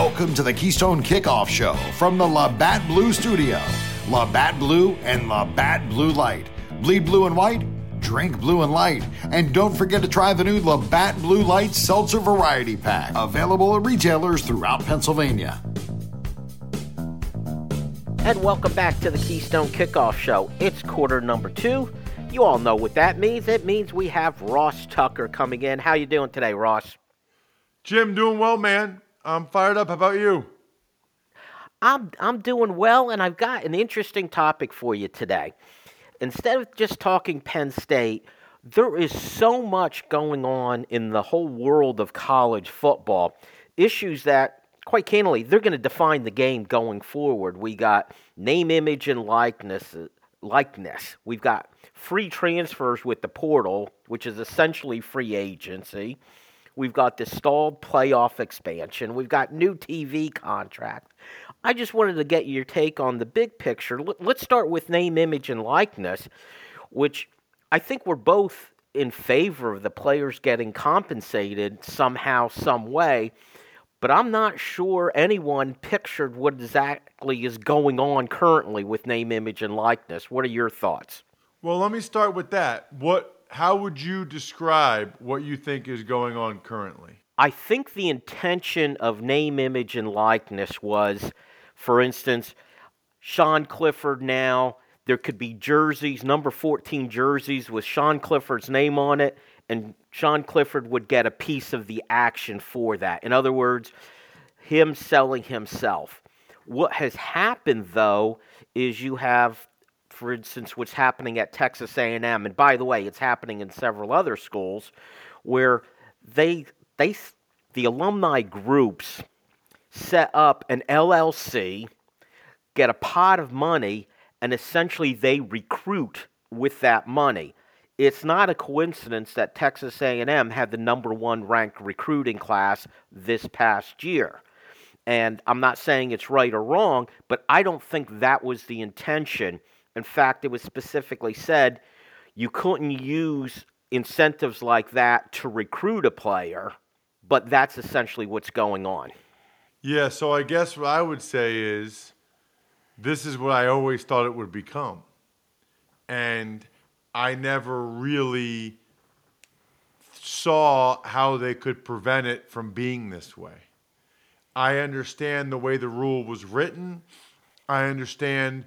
Welcome to the Keystone Kickoff Show from the Labatt Blue Studio. Labatt Blue and Labatt Blue Light. Bleed blue and white, drink blue and light. And don't forget to try the new Labatt Blue Light Seltzer Variety Pack, available at retailers throughout Pennsylvania. And welcome back to the Keystone Kickoff Show. It's quarter number two. You all know what that means. It means we have Ross Tucker coming in. How you doing today, Ross? Jim, doing well, man. I'm fired up. How about you? I'm I'm doing well, and I've got an interesting topic for you today. Instead of just talking Penn State, there is so much going on in the whole world of college football. Issues that, quite candidly, they're going to define the game going forward. We got name, image, and likeness. Likeness. We've got free transfers with the portal, which is essentially free agency. We've got the stalled playoff expansion. We've got new TV contract. I just wanted to get your take on the big picture. Let's start with name, image, and likeness, which I think we're both in favor of the players getting compensated somehow, some way. But I'm not sure anyone pictured what exactly is going on currently with name, image, and likeness. What are your thoughts? Well, let me start with that. What how would you describe what you think is going on currently? I think the intention of name, image, and likeness was, for instance, Sean Clifford now, there could be jerseys, number 14 jerseys with Sean Clifford's name on it, and Sean Clifford would get a piece of the action for that. In other words, him selling himself. What has happened, though, is you have for instance, what's happening at Texas A&M, and by the way, it's happening in several other schools, where they they the alumni groups set up an LLC, get a pot of money, and essentially they recruit with that money. It's not a coincidence that Texas A&M had the number one ranked recruiting class this past year. And I'm not saying it's right or wrong, but I don't think that was the intention in fact, it was specifically said you couldn't use incentives like that to recruit a player, but that's essentially what's going on. Yeah, so I guess what I would say is this is what I always thought it would become. And I never really saw how they could prevent it from being this way. I understand the way the rule was written. I understand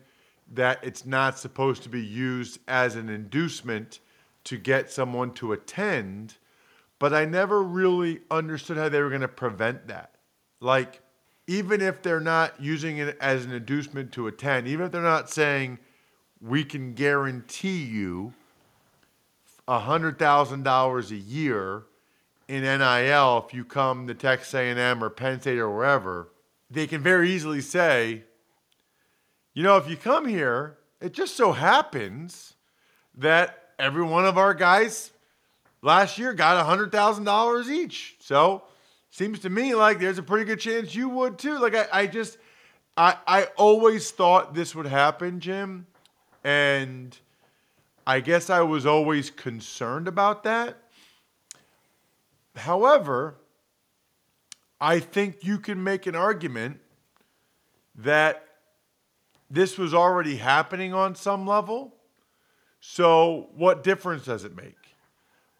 that it's not supposed to be used as an inducement to get someone to attend, but I never really understood how they were going to prevent that. Like, even if they're not using it as an inducement to attend, even if they're not saying, we can guarantee you $100,000 a year in NIL if you come to Texas A&M or Penn State or wherever, they can very easily say, you know, if you come here, it just so happens that every one of our guys last year got $100,000 each. So, seems to me like there's a pretty good chance you would too. Like, I, I just, I, I always thought this would happen, Jim. And I guess I was always concerned about that. However, I think you can make an argument that this was already happening on some level. So, what difference does it make?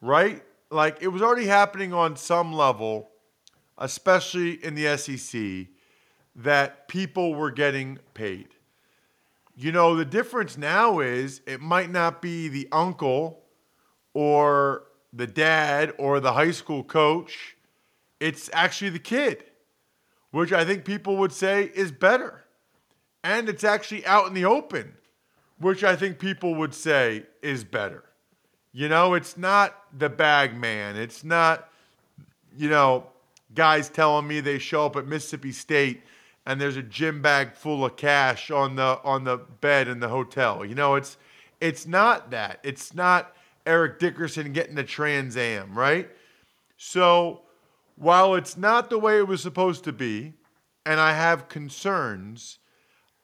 Right? Like, it was already happening on some level, especially in the SEC, that people were getting paid. You know, the difference now is it might not be the uncle or the dad or the high school coach, it's actually the kid, which I think people would say is better and it's actually out in the open, which I think people would say is better. You know, it's not the bag man. It's not, you know, guys telling me they show up at Mississippi State and there's a gym bag full of cash on the on the bed in the hotel. You know, it's it's not that. It's not Eric Dickerson getting the Trans Am, right? So while it's not the way it was supposed to be, and I have concerns,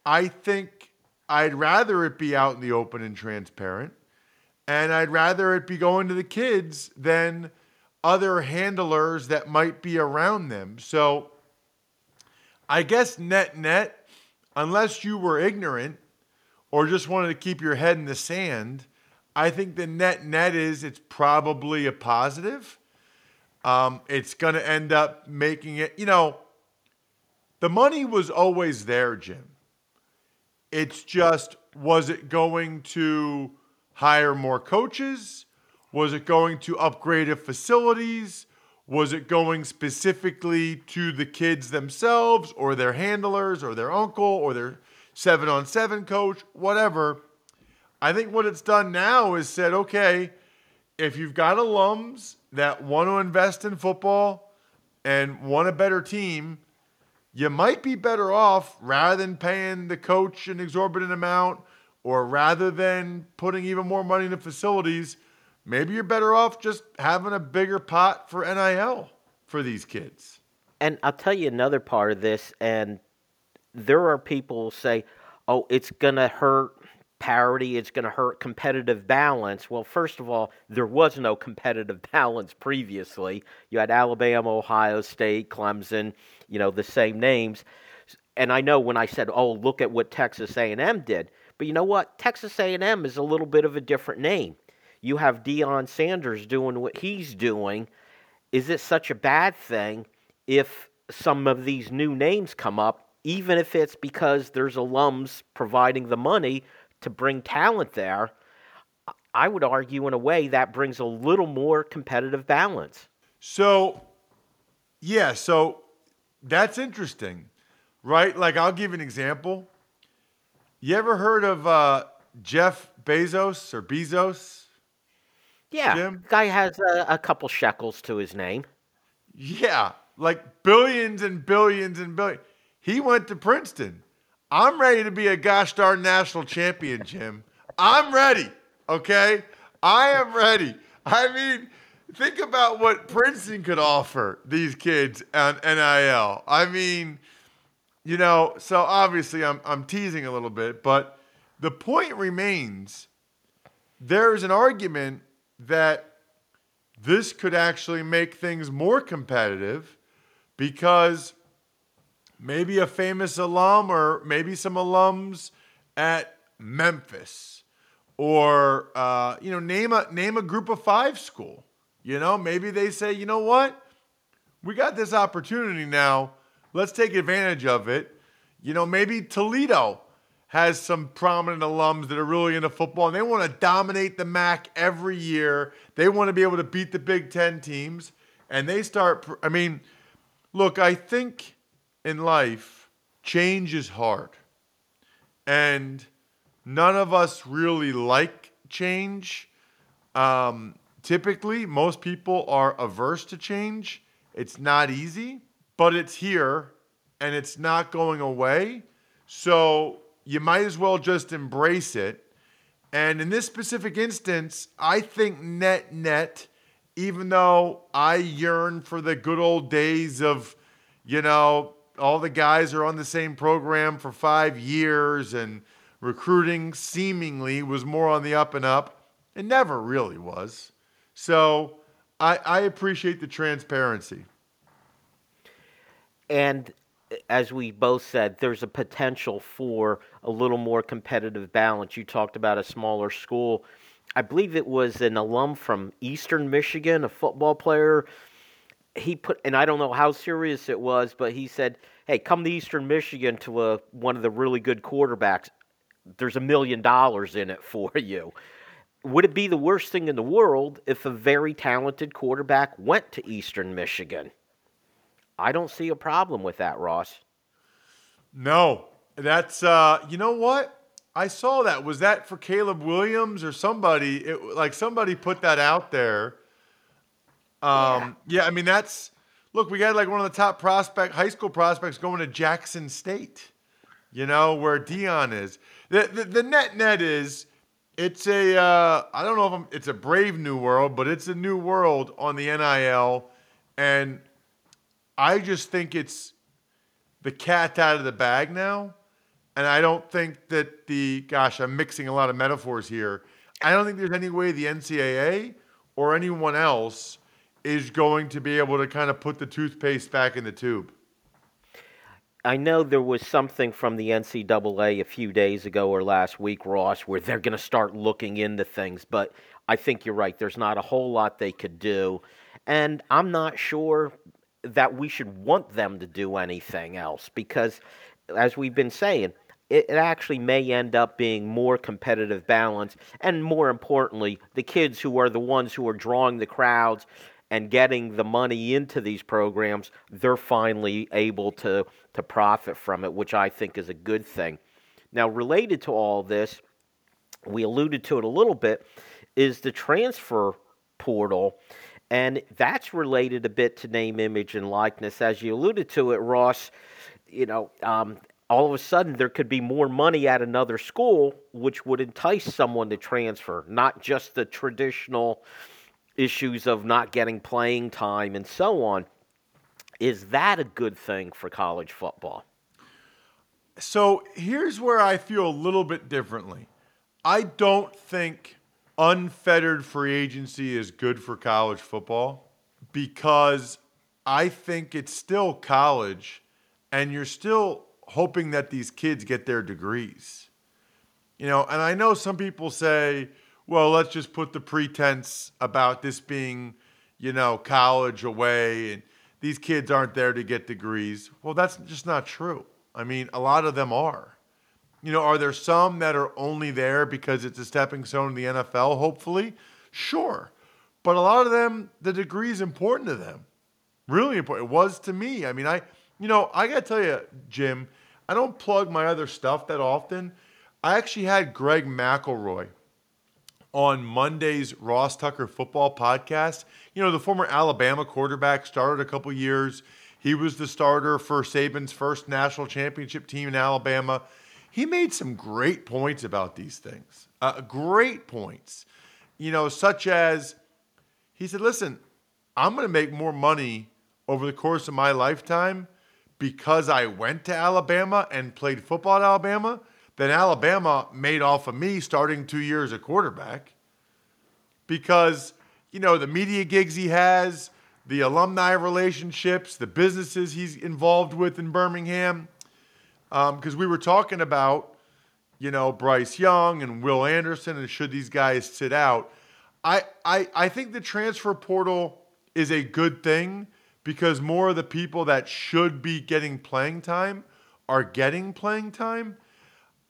I think I'd rather it be out in the open and transparent. And I'd rather it be going to the kids than other handlers that might be around them. So I guess net net, unless you were ignorant or just wanted to keep your head in the sand, I think the net net is it's probably a positive. Um, it's going to end up making it, you know, the money was always there, Jim. It's just, was it going to hire more coaches? Was it going to upgrade facilities? Was it going specifically to the kids themselves or their handlers or their uncle or their seven on seven coach, whatever? I think what it's done now is said, okay, if you've got alums that want to invest in football and want a better team, you might be better off rather than paying the coach an exorbitant amount or rather than putting even more money into facilities, maybe you're better off just having a bigger pot for NIL for these kids. And I'll tell you another part of this, and there are people who say, oh, it's going to hurt parity, it's going to hurt competitive balance. Well, first of all, there was no competitive balance previously. You had Alabama, Ohio State, Clemson, you know, the same names. And I know when I said, "Oh, look at what Texas A&M did." But you know what? Texas A&M is a little bit of a different name. You have Deion Sanders doing what he's doing. Is it such a bad thing if some of these new names come up, even if it's because there's alums providing the money to bring talent there? I would argue, in a way, that brings a little more competitive balance. So, yeah, so that's interesting, right? Like, I'll give an example. You ever heard of uh, Jeff Bezos or Bezos? Yeah, Jim? guy has a, a couple shekels to his name. Yeah, like billions and billions and billions. He went to Princeton. I'm ready to be a gosh darn national champion, Jim. I'm ready. Okay, I am ready. I mean, think about what Princeton could offer these kids on NIL. I mean, you know, so obviously I'm I'm teasing a little bit, but the point remains there is an argument that this could actually make things more competitive because maybe a famous alum or maybe some alums at Memphis or uh, you know name a name a group of five school you know, maybe they say, you know what? We got this opportunity now. Let's take advantage of it. You know, maybe Toledo has some prominent alums that are really into football and they want to dominate the MAC every year. They want to be able to beat the Big Ten teams. And they start, I mean, look, I think in life, change is hard. And none of us really like change. Um, Typically, most people are averse to change. It's not easy, but it's here and it's not going away. So you might as well just embrace it. And in this specific instance, I think net net, even though I yearn for the good old days of, you know, all the guys are on the same program for five years and recruiting seemingly was more on the up and up. It never really was. So I, I appreciate the transparency. And as we both said, there's a potential for a little more competitive balance. You talked about a smaller school. I believe it was an alum from Eastern Michigan, a football player. He put, and I don't know how serious it was, but he said, "Hey, come to Eastern Michigan to a, one of the really good quarterbacks. There's a million dollars in it for you." would it be the worst thing in the world if a very talented quarterback went to Eastern Michigan? I don't see a problem with that, Ross. No, that's uh, you know what? I saw that. Was that for Caleb Williams or somebody? It, like somebody put that out there. Um, yeah. yeah, I mean that's look. We got like one of the top prospect high school prospects going to Jackson State. You know where Deion is. The, the, the net net is it's a uh, I don't know if I'm, it's a brave new world, but it's a new world on the NIL, and I just think it's the cat out of the bag now, and I don't think that the gosh I'm mixing a lot of metaphors here. I don't think there's any way the NCAA or anyone else is going to be able to kind of put the toothpaste back in the tube. I know there was something from the NCAA a few days ago or last week, Ross, where they're going to start looking into things, but I think you're right. There's not a whole lot they could do. And I'm not sure that we should want them to do anything else because, as we've been saying, it, actually may end up being more competitive balance. And more importantly, the kids who are the ones who are drawing the crowds and getting the money into these programs, they're finally able to, to profit from it, which I think is a good thing. Now, related to all this, we alluded to it a little bit, is the transfer portal. And that's related a bit to name, image, and likeness. As you alluded to it, Ross, you know, um, all of a sudden there could be more money at another school, which would entice someone to transfer, not just the traditional issues of not getting playing time and so on. Is that a good thing for college football? So here's where I feel a little bit differently. I don't think unfettered free agency is good for college football because I think it's still college and you're still hoping that these kids get their degrees. You know, and I know some people say, well, let's just put the pretense about this being, you know, college away and these kids aren't there to get degrees. Well, that's just not true. I mean, a lot of them are. You know, are there some that are only there because it's a stepping stone to the NFL, hopefully? Sure. But a lot of them, the degree is important to them. Really important. It was to me. I mean, I, you know, I got to tell you, Jim, I don't plug my other stuff that often. I actually had Greg McElroy on Monday's Ross Tucker football podcast. You know, the former Alabama quarterback started a couple years. He was the starter for Saban's first national championship team in Alabama. He made some great points about these things. Uh, great points. You know, such as he said, listen, I'm going to make more money over the course of my lifetime because I went to Alabama and played football at Alabama than Alabama made off of me starting two years at quarterback. Because, you know, the media gigs he has, the alumni relationships, the businesses he's involved with in Birmingham. Because um, we were talking about, you know, Bryce Young and Will Anderson and should these guys sit out. I, I, I think the transfer portal is a good thing because more of the people that should be getting playing time are getting playing time.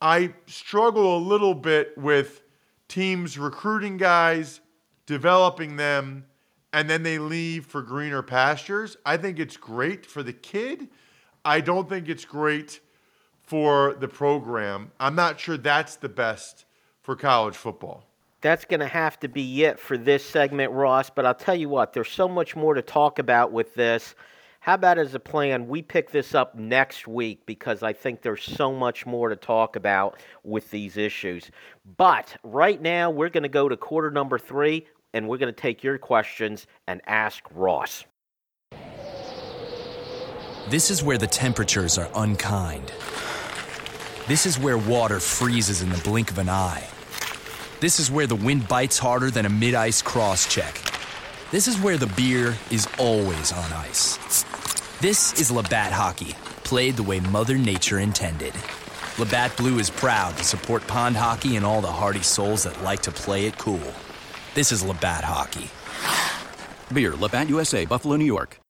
I struggle a little bit with teams recruiting guys, developing them, and then they leave for greener pastures. I think it's great for the kid. I don't think it's great for the program. I'm not sure that's the best for college football that's going to have to be it for this segment, Ross. But I'll tell you what, there's so much more to talk about with this. How about as a plan, we pick this up next week because I think there's so much more to talk about with these issues. But right now, we're going to go to quarter number three and we're going to take your questions and ask Ross. This is where the temperatures are unkind. This is where water freezes in the blink of an eye. This is where the wind bites harder than a mid ice cross check. This is where the beer is always on ice. This is Labatt Hockey, played the way Mother Nature intended. Labatt Blue is proud to support pond hockey and all the hardy souls that like to play it cool. This is Labatt Hockey. Beer, Labatt USA, Buffalo, New York.